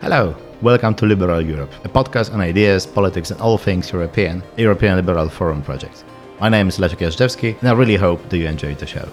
Hello, welcome to Liberal Europe, a podcast on ideas, politics, and all things European, European Liberal Forum Project. My name is Leszek Jażdżewski, and I really hope that you enjoyed the show.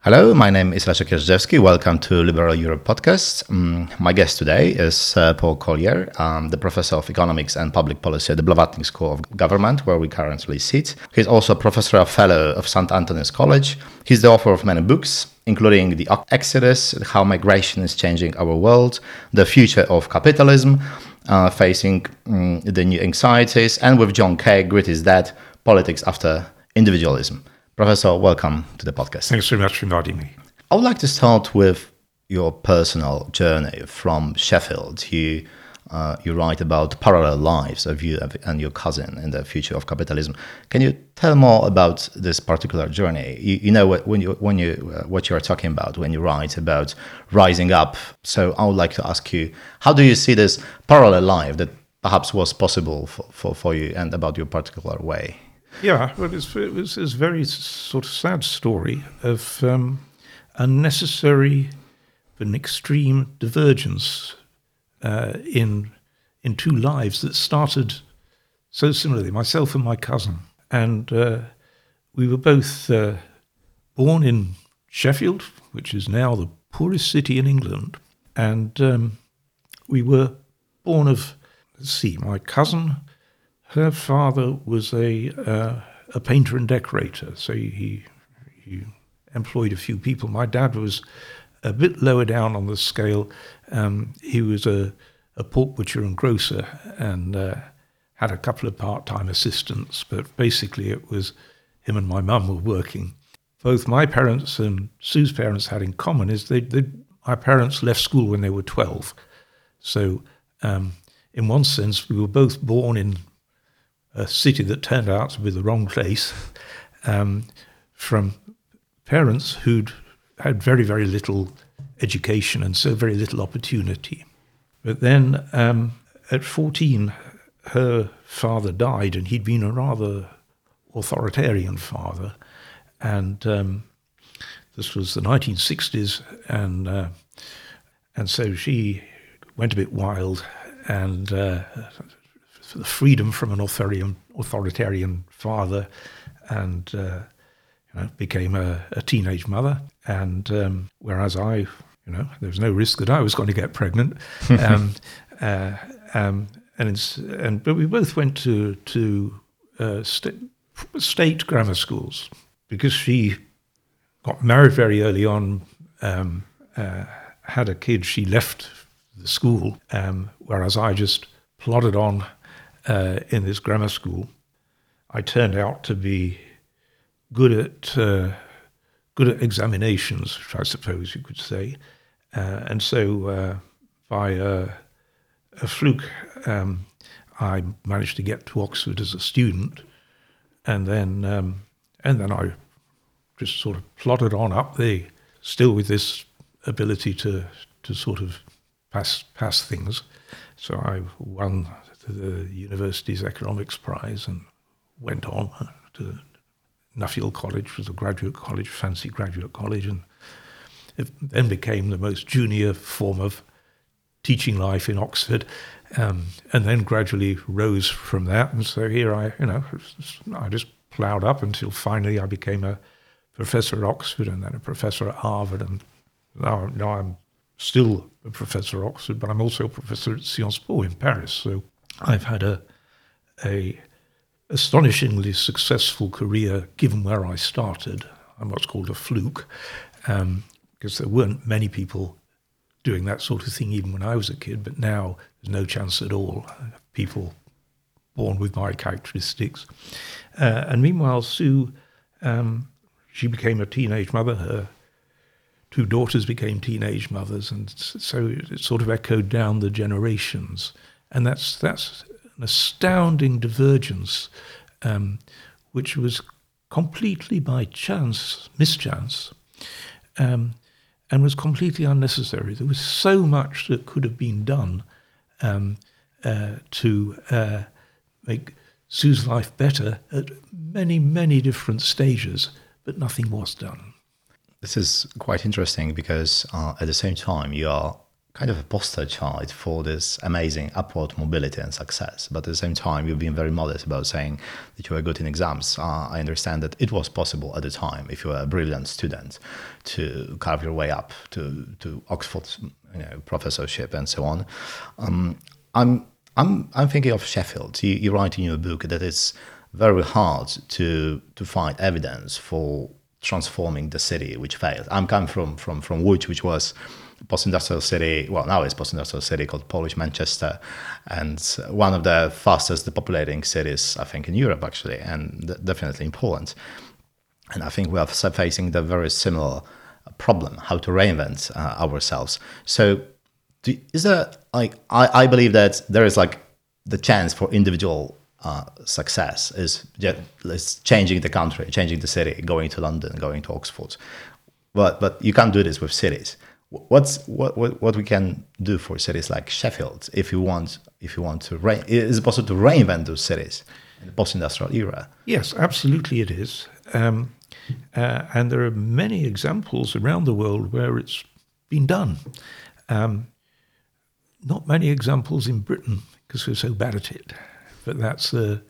Hello, my name is Leszek Jażdżewski. Welcome to Liberal Europe podcast. Um, my guest today is uh, Paul Collier, um, the professor of economics and public policy at the Blavatnik School of Government, where we currently sit. He's also a professor of fellow of St. Antony's College. He's the author of many books, including The Exodus, How Migration is Changing Our World, The Future of Capitalism, uh, Facing um, the New Anxieties, and with John Kay, Greed is Dead, Politics After Individualism. Professor, welcome to the podcast. Thanks very much for inviting me. I would like to start with your personal journey from Sheffield. You uh, you write about parallel lives of you and your cousin in the future of capitalism. Can you tell more about this particular journey? You, you know when you when you uh, what you are talking about when you write about rising up. So I would like to ask you, how do you see this parallel life that perhaps was possible for, for, for you and about your particular way? Yeah, well, it's, it was a very sort of sad story of um, unnecessary but an extreme divergence uh, in in two lives that started so similarly. Myself and my cousin, and uh, we were both uh, born in Sheffield, which is now the poorest city in England, and um, we were born of. Let's see, my cousin, her father was a uh, a painter and decorator, so he he employed a few people. My dad was a bit lower down on the scale. Um, he was a, a pork butcher and grocer and uh, had a couple of part time assistants, but basically it was him and my mum were working. Both my parents and Sue's parents had in common is they, they my parents left school when they were 12. So, um, in one sense, we were both born in a city that turned out to be the wrong place um, from parents who'd had very, very little education and so very little opportunity. But then um, at 14, her father died, and he'd been a rather authoritarian father. And um, this was the 1960s, and uh, and so she went a bit wild, and uh, the freedom from an authoritarian authoritarian father, and uh, you know, became a, a, teenage mother. And um, whereas I, you know, there was no risk that I was going to get pregnant. Um, uh, um, and it's, and but we both went to to uh, st- state grammar schools because she got married very early on. Um, uh, had a kid, she left the school, um, whereas I just plodded on uh, in this grammar school. I turned out to be good at uh, good at examinations, I suppose you could say, and so uh, by a fluke, um, I managed to get to Oxford as a student, and then um, and then I just sort of plodded on up there, still with this ability to to sort of pass pass things. So I won the university's economics prize and went on to Nuffield College, was a graduate college, fancy graduate college, and it then became the most junior form of teaching life in Oxford, um, and then gradually rose from that. And so here I, you know, I just ploughed up until finally I became a professor at Oxford and then a professor at Harvard, and now, now I'm still a professor at Oxford, but I'm also a professor at Sciences Po in Paris. So I've had a a astonishingly successful career given where I started. I'm what's called a fluke, um, because there weren't many people doing that sort of thing even when I was a kid, but now there's no chance at all. People born with my characteristics. Uh, and meanwhile, Sue, um, she became a teenage mother. Her two daughters became teenage mothers, and so it sort of echoed down the generations. And that's that's an astounding divergence, um, which was completely by chance, mischance, um, and was completely unnecessary. There was so much that could have been done um, uh, to uh, make Sue's life better at many, many different stages, but nothing was done. this is quite interesting because uh, at the same time you are kind of a poster child for this amazing upward mobility and success. But at the same time, you've been very modest about saying that you were good in exams. Uh, I understand that it was possible at the time, if you were a brilliant student, to carve your way up to, to Oxford you know, professorship and so on. Um, I'm, I'm, I'm thinking of Sheffield. You, you write in your book that it's very hard to, to find evidence for transforming the city which failed. I'm coming from, from, from Łódź, which was post-industrial city. Well, now it's post-industrial city called Polish Manchester, and one of the fastest depopulating cities, I think, in Europe actually, and definitely in Poland. And I think we are facing the very similar problem: how to reinvent uh, ourselves. So, do, is there like I, I believe that there is like the chance for individual uh, success is just changing the country, changing the city, going to London, going to Oxford. But but you can't do this with cities what's what, what what we can do for cities like Sheffield if you want if you want to re- is it possible to reinvent those cities in the post-industrial era? Yes, absolutely, it is. Um, uh, and there are many examples around the world where it's been done. Um, not many examples in Britain because we're so bad at it. But that's uh,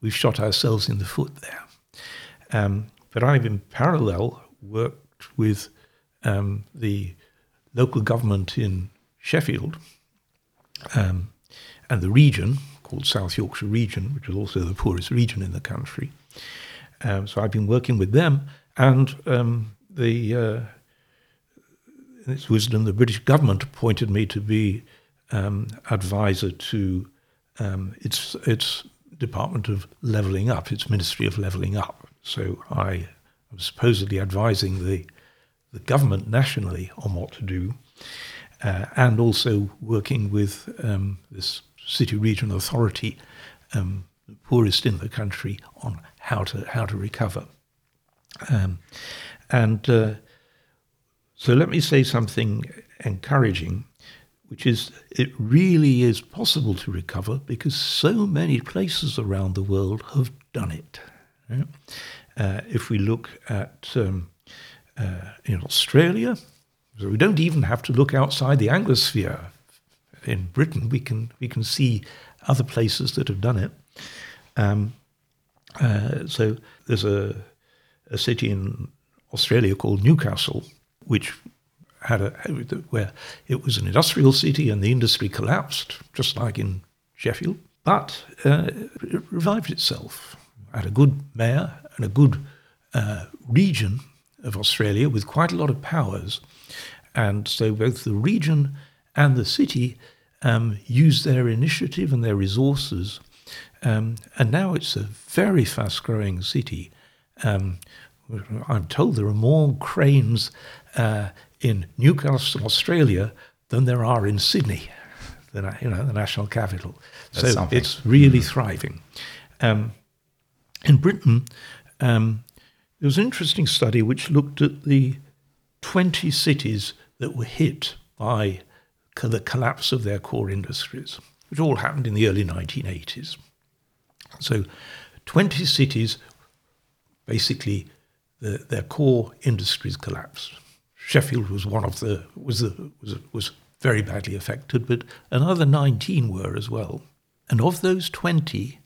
we've shot ourselves in the foot there. Um, but I've in parallel worked with um, the local government in Sheffield um, and the region called South Yorkshire Region, which is also the poorest region in the country. Um, so I've been working with them, and um, the uh, in its wisdom, the British government appointed me to be um, advisor to um, its its Department of Levelling Up, its Ministry of Levelling Up. So I was supposedly advising the the government nationally on what to do, uh, and also working with um, this city region authority, um, the poorest in the country, on how to how to recover. Um, and uh, so, let me say something encouraging, which is it really is possible to recover because so many places around the world have done it. Uh, if we look at um, uh, in Australia. So we don't even have to look outside the Anglosphere. In Britain, we can we can see other places that have done it. Um, uh, so there's a a city in Australia called Newcastle, which had a where it was an industrial city and the industry collapsed, just like in Sheffield. But uh, it revived itself. Had a good mayor and a good uh, region of Australia with quite a lot of powers. And so both the region and the city um, use their initiative and their resources. Um, and now it's a very fast growing city. Um, I'm told there are more cranes uh, in Newcastle, Australia, than there are in Sydney, the, you know, the national capital. That's so something. it's really mm-hmm. thriving. Um, in Britain, um, there was an interesting study which looked at the 20 cities that were hit by the collapse of their core industries, which all happened in the early 1980s. So, 20 cities, basically, the, their core industries collapsed. Sheffield was one of the was the, was was very badly affected, but another 19 were as well. And of those 20,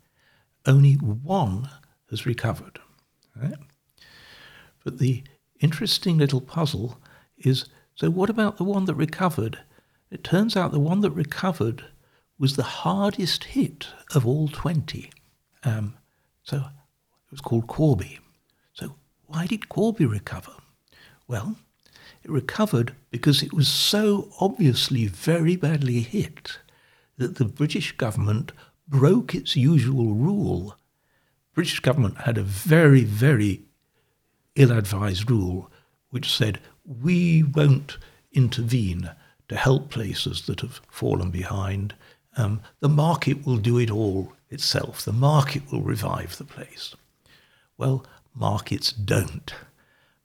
only one has recovered. Right? But the interesting little puzzle is so, what about the one that recovered? It turns out the one that recovered was the hardest hit of all 20. Um, so, it was called Corby. So, why did Corby recover? Well, it recovered because it was so obviously very badly hit that the British government broke its usual rule. British government had a very, very ill advised rule which said we won't intervene to help places that have fallen behind. Um, the market will do it all itself. The market will revive the place. Well, markets don't.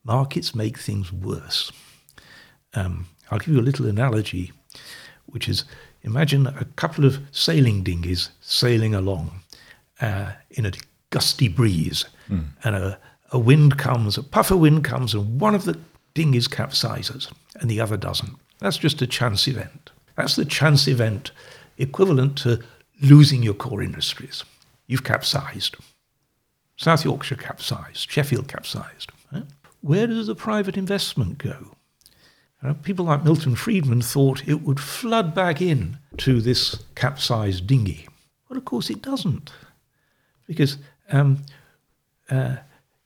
Markets make things worse. Um, I'll give you a little analogy, which is imagine a couple of sailing dinghies sailing along uh, in a gusty breeze, mm. and a a wind comes, a puff of wind comes, and one of the dinghies capsizes and the other doesn't. That's just a chance event. That's the chance event equivalent to losing your core industries. You've capsized. South Yorkshire capsized, Sheffield capsized. Right? Where does the private investment go? People like Milton Friedman thought it would flood back in to this capsized dinghy. But of course it doesn't. Because um, uh,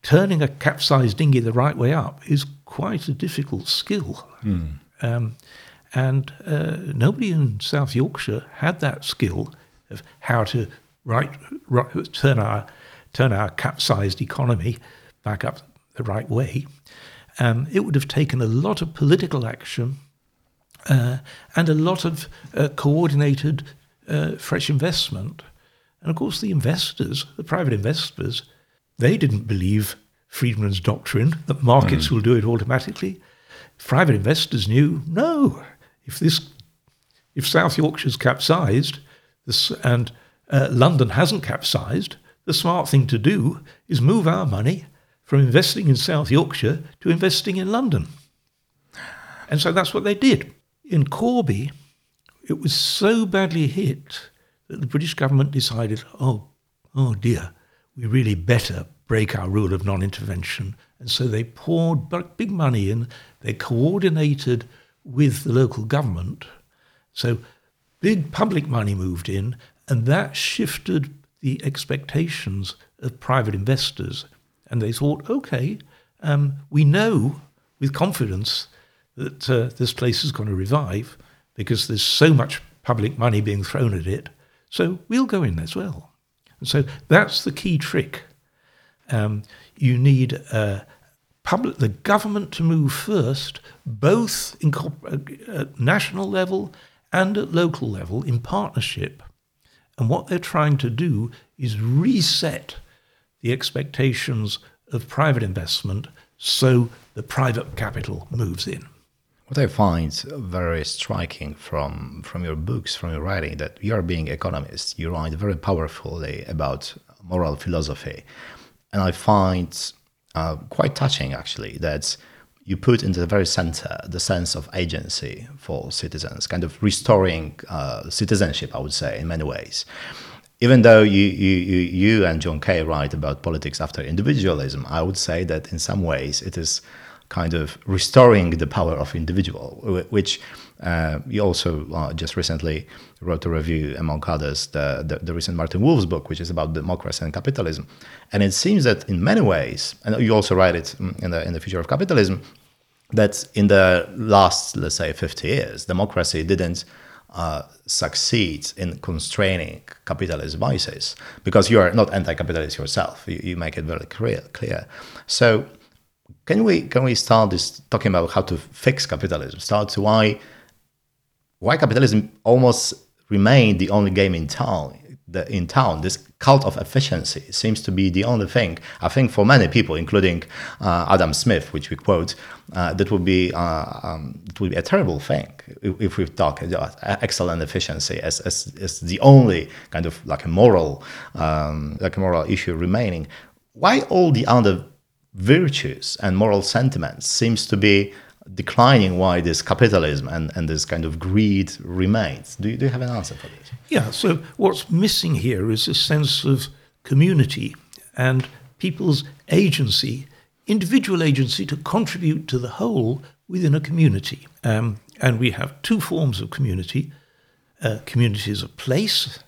turning a capsized dinghy the right way up is quite a difficult skill. Mm. Um, and uh, nobody in South Yorkshire had that skill of how to right, right, turn our turn our capsized economy back up the right way. Um, it would have taken a lot of political action uh, and a lot of uh, coordinated uh, fresh investment. And of course, the investors, the private investors, they didn't believe Friedman's doctrine that markets mm. will do it automatically. Private investors knew no, if this, if South Yorkshire's capsized, this, and uh, London hasn't capsized, the smart thing to do is move our money from investing in South Yorkshire to investing in London. And so that's what they did. In Corby, it was so badly hit that the British government decided, oh, oh dear, we really better break our rule of non intervention. And so they poured big money in, they coordinated with the local government. So big public money moved in, and that shifted the expectations of private investors. And they thought, okay, um, we know with confidence that uh, this place is going to revive because there's so much public money being thrown at it. So we'll go in as well. And so that's the key trick. Um, you need uh, public, the government to move first, both in, at national level and at local level in partnership and what they're trying to do is reset the expectations of private investment so the private capital moves in. What I find very striking from, from your books, from your writing, that you are being economist. You write very powerfully about moral philosophy. And I find uh, quite touching, actually, that you put into the very center the sense of agency for citizens, kind of restoring uh, citizenship, I would say, in many ways. Even though you, you, you and John Kay write about politics after individualism, I would say that in some ways it is kind of restoring the power of individual, which uh, you also uh, just recently wrote a review, among others, the, the, the, recent Martin Wolf's book, which is about democracy and capitalism. And it seems that in many ways, and you also write it in the, in the future of capitalism, that in the last, let's say, 50 years, democracy didn't uh, succeed in constraining capitalist vices because you are not anti-capitalist yourself. You, you make it very clear. clear. So can we can we start this talking about how to fix capitalism? Start to why why capitalism almost remained the only game in town. The, in town, this cult of efficiency seems to be the only thing. I think for many people, including uh, Adam Smith, which we quote, uh, that would be uh, um, would be a terrible thing if, if we talk about excellent efficiency as, as, as the only kind of like a moral um, like a moral issue remaining. Why all the other virtues and moral sentiments seems to be declining why this capitalism and, and this kind of greed remains. Do you, do you have an answer for this? Yeah, so what's missing here is a sense of community and people's agency, individual agency to contribute to the whole within a community. Um, and we have two forms of community uh, communities of place,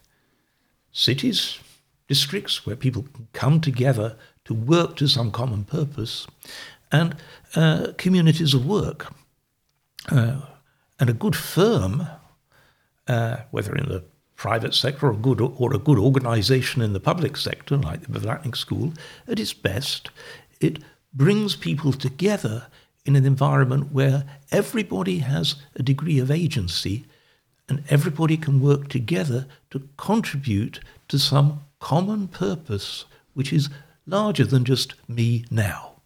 cities, districts where people can come together to work to some common purpose, and uh, communities of work. Uh, and a good firm, uh, whether in the private sector or, good, or a good organization in the public sector, like the Blavatnik School, at its best, it brings people together in an environment where everybody has a degree of agency and everybody can work together to contribute to some common purpose, which is larger than just me now.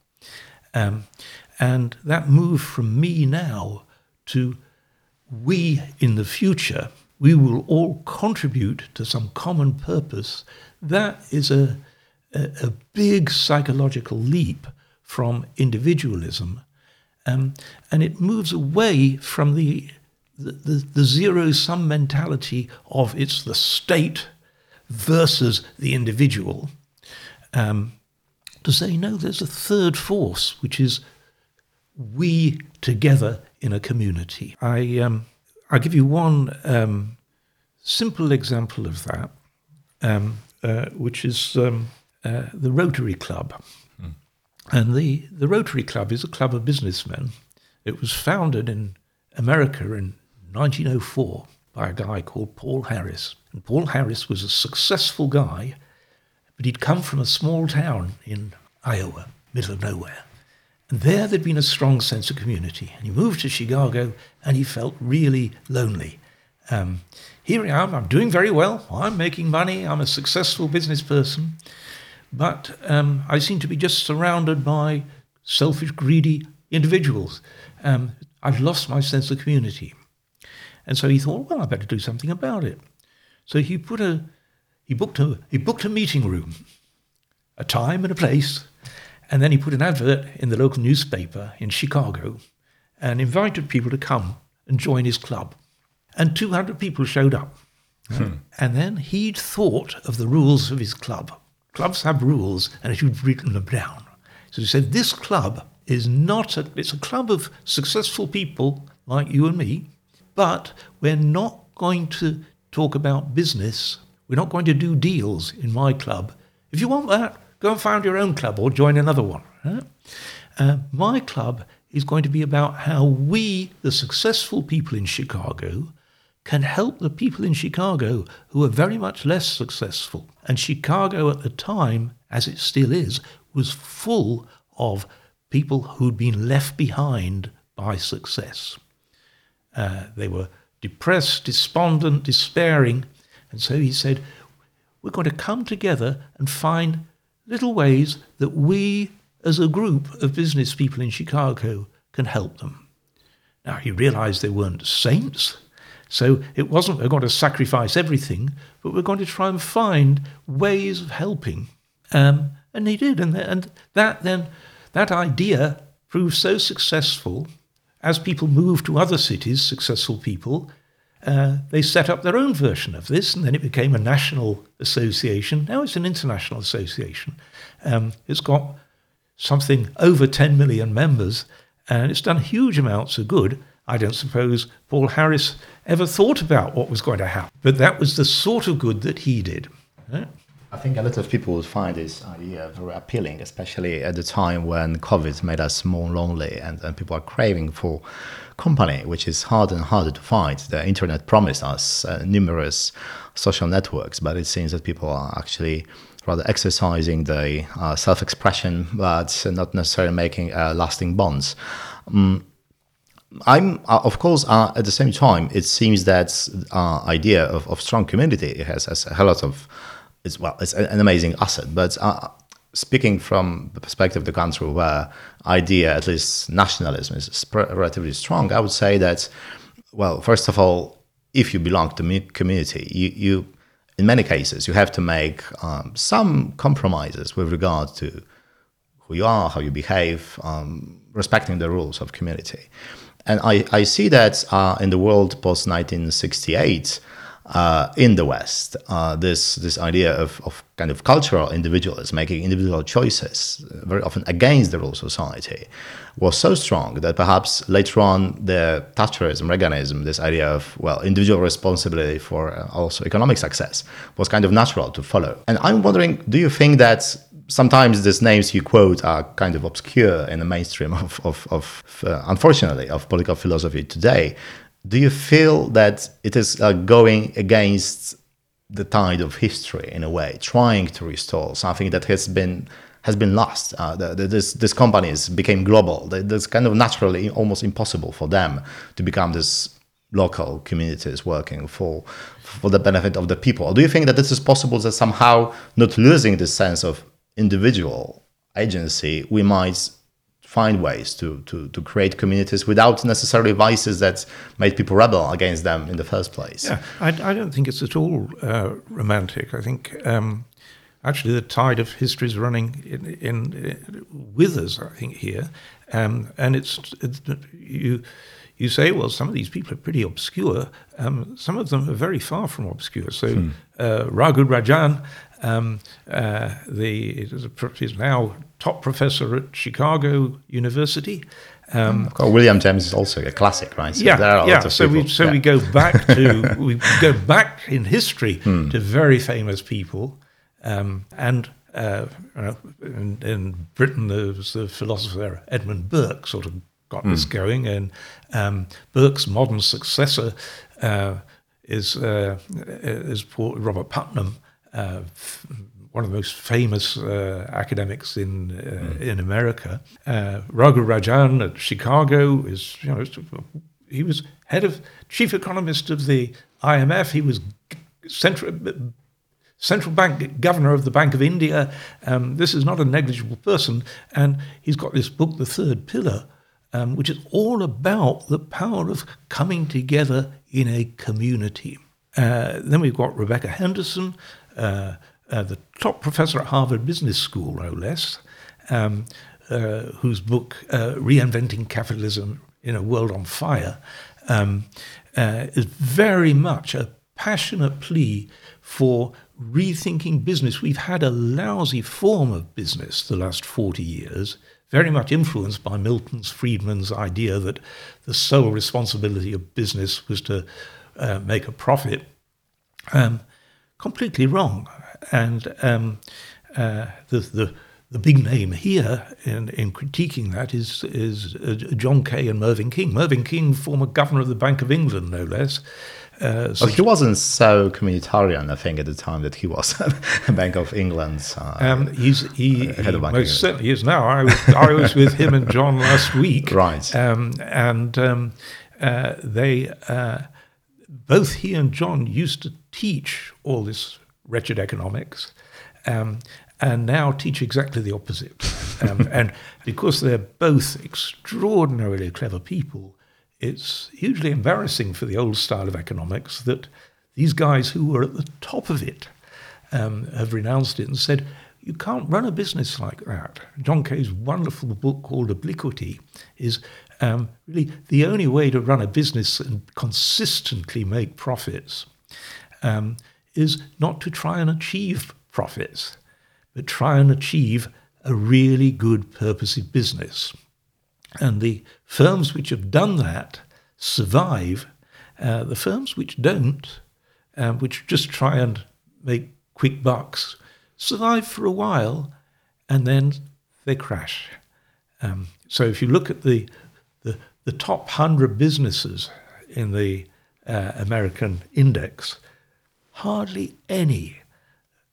Um, and that move from me now to we in the future, we will all contribute to some common purpose. That is a, a, a big psychological leap from individualism. Um, and it moves away from the, the, the, the zero sum mentality of it's the state versus the individual um, to say, no, there's a third force, which is we together in a community. I, um, I'll give you one um, simple example of that, um, uh, which is um, uh, the Rotary Club. Mm. And the, the Rotary Club is a club of businessmen. It was founded in America in 1904 by a guy called Paul Harris. And Paul Harris was a successful guy, but he'd come from a small town in Iowa, middle of nowhere. And there there'd been a strong sense of community. And he moved to Chicago and he felt really lonely. Um, here I am, I'm doing very well, I'm making money, I'm a successful business person, but um, I seem to be just surrounded by selfish, greedy individuals. Um, I've lost my sense of community. And so he thought, well, I better do something about it. So he put a, he booked a, he booked a meeting room, a time and a place, and then he put an advert in the local newspaper in Chicago and invited people to come and join his club and 200 people showed up. Hmm. And then he'd thought of the rules of his club. Clubs have rules, and he'd written them down. So he said, This club is not a, it's a club of successful people like you and me, but we're not going to talk about business. We're not going to do deals in my club. If you want that, go and found your own club or join another one. Uh, my club is going to be about how we, the successful people in Chicago, can help the people in Chicago who are very much less successful. And Chicago at the time, as it still is, was full of people who'd been left behind by success. Uh, they were depressed, despondent, despairing. And so he said, We're going to come together and find little ways that we, as a group of business people in Chicago, can help them. Now, he realized they weren't saints, so it wasn't we're going to sacrifice everything, but we're going to try and find ways of helping. Um, and they did, and, and that then that idea proved so successful. As people moved to other cities, successful people, uh, they set up their own version of this, and then it became a national association. Now it's an international association. Um, it's got something over 10 million members, and it's done huge amounts of good. I don't suppose Paul Harris ever thought about what was going to happen, but that was the sort of good that he did. I think a lot of people would find this idea very appealing, especially at the time when COVID made us more lonely and, and people are craving for company, which is harder and harder to find. The internet promised us uh, numerous social networks, but it seems that people are actually rather exercising the uh, self expression, but not necessarily making uh, lasting bonds. Um, I'm uh, of course uh, at the same time it seems that uh, idea of, of strong community has, has a lot of it's well. It's an amazing asset. But uh, speaking from the perspective of the country where idea at least nationalism is relatively strong I would say that well first of all if you belong to the community you, you in many cases you have to make um, some compromises with regard to who you are how you behave um, respecting the rules of community. And I, I see that uh, in the world post 1968, uh, in the West, uh, this this idea of, of kind of cultural individualism, making individual choices, uh, very often against the rules of society, was so strong that perhaps later on the Thatcherism, Reaganism, this idea of well individual responsibility for uh, also economic success, was kind of natural to follow. And I'm wondering, do you think that sometimes these names you quote are kind of obscure in the mainstream of, of, of uh, unfortunately, of political philosophy today. Do you feel that it is uh, going against the tide of history in a way, trying to restore something that has been has been lost? Uh, the, the, this, these companies became global. It's kind of naturally almost impossible for them to become this local communities working for for the benefit of the people. Do you think that this is possible that somehow not losing this sense of individual agency, we might find ways to, to, to create communities without necessarily vices that made people rebel against them in the first place. Yeah, I, I don't think it's at all uh, romantic. I think um, actually the tide of history is running in, in, in with us, I think here, um, and it's, it's, you. You say, well, some of these people are pretty obscure. Um, some of them are very far from obscure. So, hmm. uh, Raghu Rajan, um, uh, the is now top professor at Chicago University. Um, William James is also a classic, right? So yeah, yeah. So we so yeah. we go back to we go back in history hmm. to very famous people, um, and uh, you know, in, in, Britain there was the philosopher Edmund Burke sort of got hmm. this going, and um, Burke's modern successor uh, is uh, is Robert Putnam. Uh, one of the most famous uh, academics in mm. in America. Uh, Raghu Rajan at Chicago is, you know, he was head of chief economist of the IMF. He was central central bank governor of the Bank of India. Um, this is not a negligible person, and he's got this book, The Third Pillar, um, which is all about the power of coming together in a community. Uh, then we've got Rebecca Henderson, the top professor at Harvard Business School, no less, um, uh, whose book, uh, Reinventing Capitalism in a World on Fire, um, uh, is very much a passionate plea for rethinking business. We've had a lousy form of business the last 40 years, very much influenced by Milton's Friedman's idea that the sole responsibility of business was to uh, make a profit. Um, completely wrong. And um, uh, the, the, the big name here in, in critiquing that is, is uh, John Kay and Mervyn King. Mervyn King, former governor of the Bank of England, no less. Uh, so well, he wasn't so communitarian, I think, at the time that he was Bank of England's uh, um, he's, he, head of Bank most certainly is now. I was, I was with him and John last week. Right. Um, and um, uh, they, uh, both he and John used to teach all this wretched economics, um, and now teach exactly the opposite. Um, and because they're both extraordinarily clever people, it's hugely embarrassing for the old style of economics that these guys who were at the top of it um, have renounced it and said, you can't run a business like that. John Kay's wonderful book called Obliquity is um, really the only way to run a business and consistently make profits um, is not to try and achieve profits, but try and achieve a really good purposive business. And the firms which have done that survive. Uh, the firms which don't, um, which just try and make quick bucks, survive for a while and then they crash. Um, so if you look at the, the, the top 100 businesses in the uh, American index, hardly any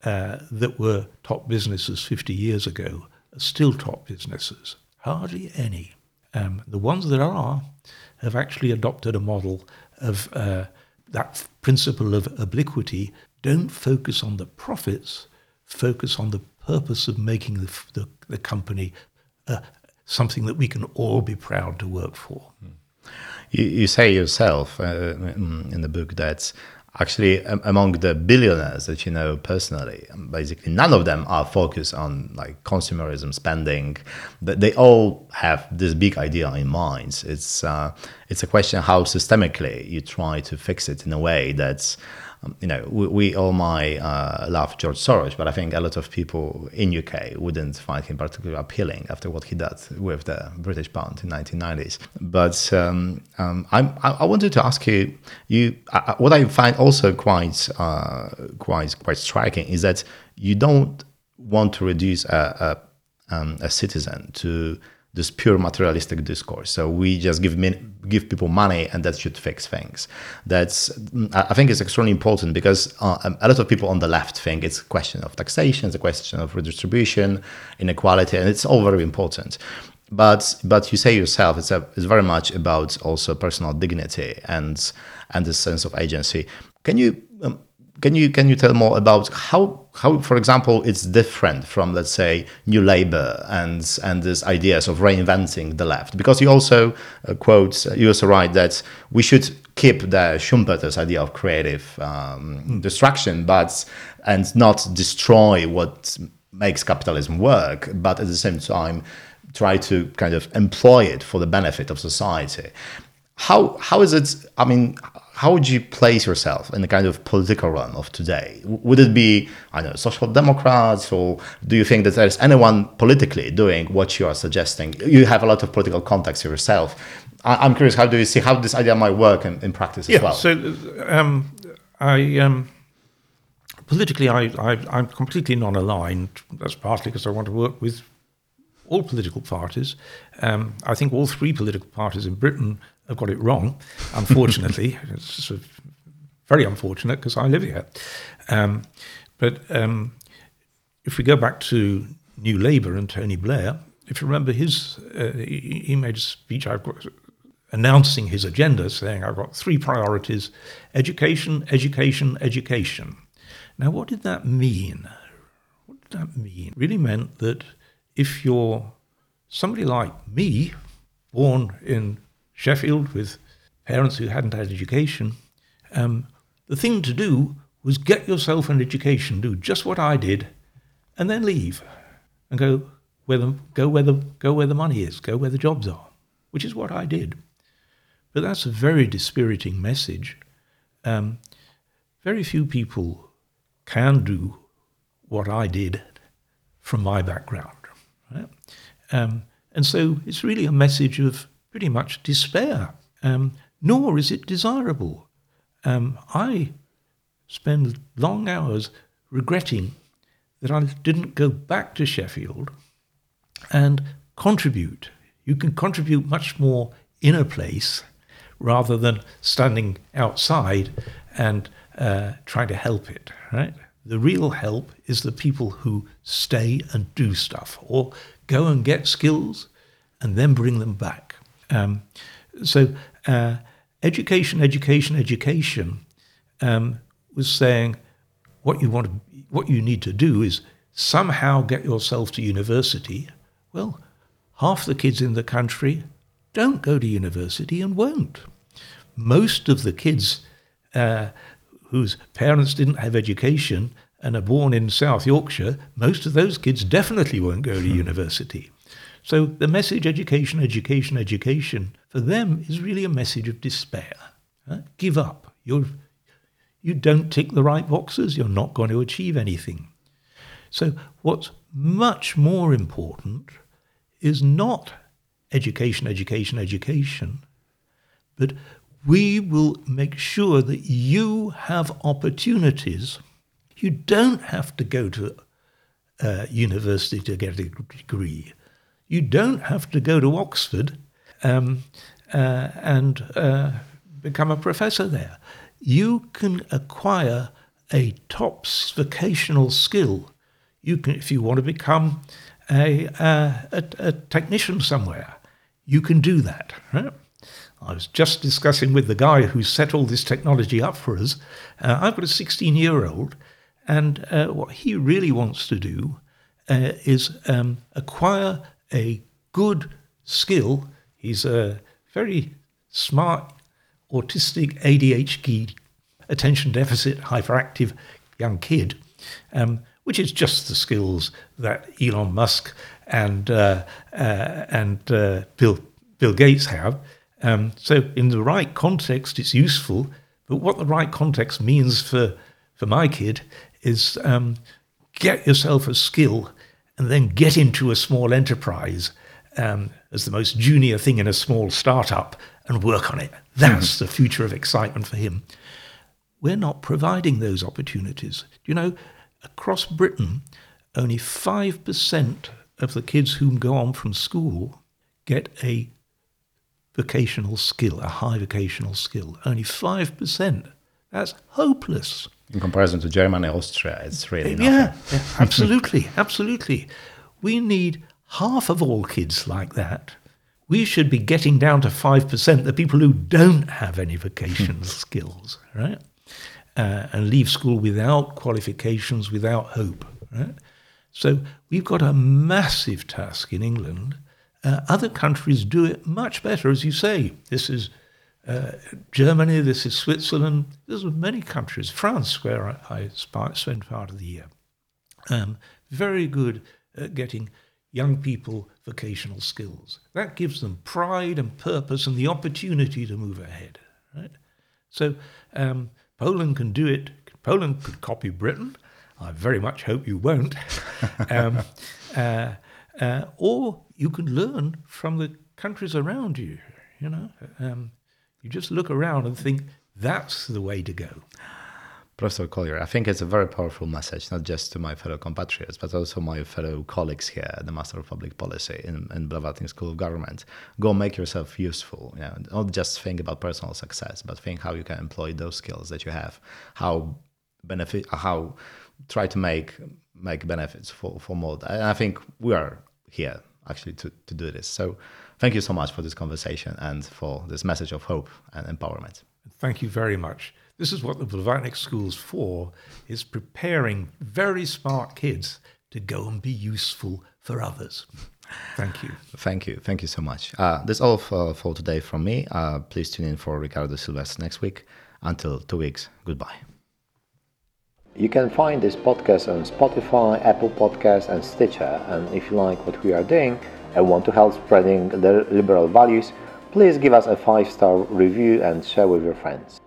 uh, that were top businesses 50 years ago are still top businesses. Hardly any. Um, the ones that are have actually adopted a model of uh, that principle of obliquity. Don't focus on the profits, focus on the purpose of making the, the, the company uh, something that we can all be proud to work for. You, you say yourself uh, in the book that actually among the billionaires that you know personally basically none of them are focused on like consumerism spending but they all have this big idea in mind it's uh, it's a question how systemically you try to fix it in a way that's um, you know, we, we all might uh, love George Soros, but I think a lot of people in UK wouldn't find him particularly appealing after what he did with the British pound in 1990s. But um, um, i I wanted to ask you, you uh, what I find also quite uh, quite quite striking is that you don't want to reduce a, a, um, a citizen to this pure materialistic discourse. So we just give min- give people money and that should fix things. That's I think it's extremely important because uh, a lot of people on the left think it's a question of taxation, it's a question of redistribution, inequality, and it's all very important. But but you say yourself, it's a, it's very much about also personal dignity and and the sense of agency. Can you um, can you can you tell more about how how for example it's different from let's say New Labour and and these ideas of reinventing the left? Because you also uh, quote you also write that we should keep the Schumpeter's idea of creative um, destruction but and not destroy what makes capitalism work but at the same time try to kind of employ it for the benefit of society. How how is it i mean how would you place yourself in the kind of political realm of today? Would it be, I don't know, social democrats, or do you think that there's anyone politically doing what you are suggesting? You have a lot of political contacts yourself. I'm curious, how do you see how this idea might work in, in practice yeah, as well? So, um, I um, politically, I, I, am completely non-aligned. That's partly because I want to work with all political parties. Um, I think all three political parties in Britain have got it wrong, unfortunately. it's sort of very unfortunate because I live here. Um, but um, if we go back to New Labour and Tony Blair, if you remember his, uh, he, he, made a speech I've got, announcing his agenda, saying, I've got three priorities education, education, education. Now, what did that mean? What did that mean? It really meant that if you're somebody like me, born in Sheffield with parents who hadn't had education, um, the thing to do was get yourself an education, do just what I did, and then leave and go where the, go where the, go where the money is, go where the jobs are, which is what I did. But that's a very dispiriting message. Um, very few people can do what I did from my background. Right? Um, and so it's really a message of pretty much despair, um, nor is it desirable. Um, I spend long hours regretting that I didn't go back to Sheffield and contribute. You can contribute much more in a place rather than standing outside and uh, trying to help it, right? The real help is the people who stay and do stuff or go and get skills and then bring them back. Um, so, uh, education, education, education um, was saying what you want to, what you need to do is somehow get yourself to university. Well, half the kids in the country don't go to university and won't. Most of the kids uh, whose parents didn't have education and are born in South Yorkshire, most of those kids definitely won't go to hmm. university. So the message education, education, education for them is really a message of despair. Give up. You're, you don't tick the right boxes, you're not going to achieve anything. So, what's much more important is not education, education, education, but we will make sure that you have opportunities. You don't have to go to uh, university to get a degree. You don't have to go to Oxford um, uh, and uh, become a professor there. You can acquire a top vocational skill. You can, if you want to become a, a, a technician somewhere, you can do that. Right? I was just discussing with the guy who set all this technology up for us. Uh, I've got a 16 year old, and uh, what he really wants to do uh, is um, acquire a good skill. He's a very smart, autistic, ADHD, attention deficit, hyperactive young kid, um, which is just the skills that Elon Musk and uh, uh, and uh, Bill Bill Gates have. Um, so, in the right context, it's useful. But what the right context means for for my kid is um, get yourself a skill and then get into a small enterprise um, as the most junior thing in a small startup and work on it. That's mm-hmm. the future of excitement for him. We're not providing those opportunities. You know, across Britain, only 5% of the kids who go on from school get a vocational skill, a high vocational skill. Only 5%. That's hopeless in comparison to Germany, Austria, it's really yeah, yeah, absolutely, absolutely. We need half of all kids like that. We should be getting down to five percent the people who don't have any vocational skills, right? uh, and leave school without qualifications, without hope. Right? So we've got a massive task in England. Uh, other countries do it much better, as you say. This is uh, Germany, this is Switzerland, there's many countries, France, where I, I spend part of the year. Um, very good at getting young people vocational skills. That gives them pride and purpose and the opportunity to move ahead. Right? So um, Poland can do it. Poland could copy Britain. I very much hope you won't. um, uh, uh, or you can learn from the countries around you. You know, um, you just look around and think that's the way to go. Professor Collier, I think it's a very powerful message, not just to my fellow compatriots, but also my fellow colleagues here at the Master of Public Policy in, in Blavatnik School of Government. Go make yourself useful. You know, not just think about personal success, but think how you can employ those skills that you have, how benefit, how try to make make benefits for, for more. And I think we are here actually to, to do this. So thank you so much for this conversation and for this message of hope and empowerment. Thank you very much. This is what the Blavatnik School's for, is preparing very smart kids to go and be useful for others. Thank you. Thank you. Thank you so much. Uh, that's all for, for today from me. Uh, please tune in for Ricardo Silvestre next week. Until two weeks, goodbye. You can find this podcast on Spotify, Apple Podcasts, and Stitcher. And if you like what we are doing and want to help spreading the liberal values, please give us a five star review and share with your friends.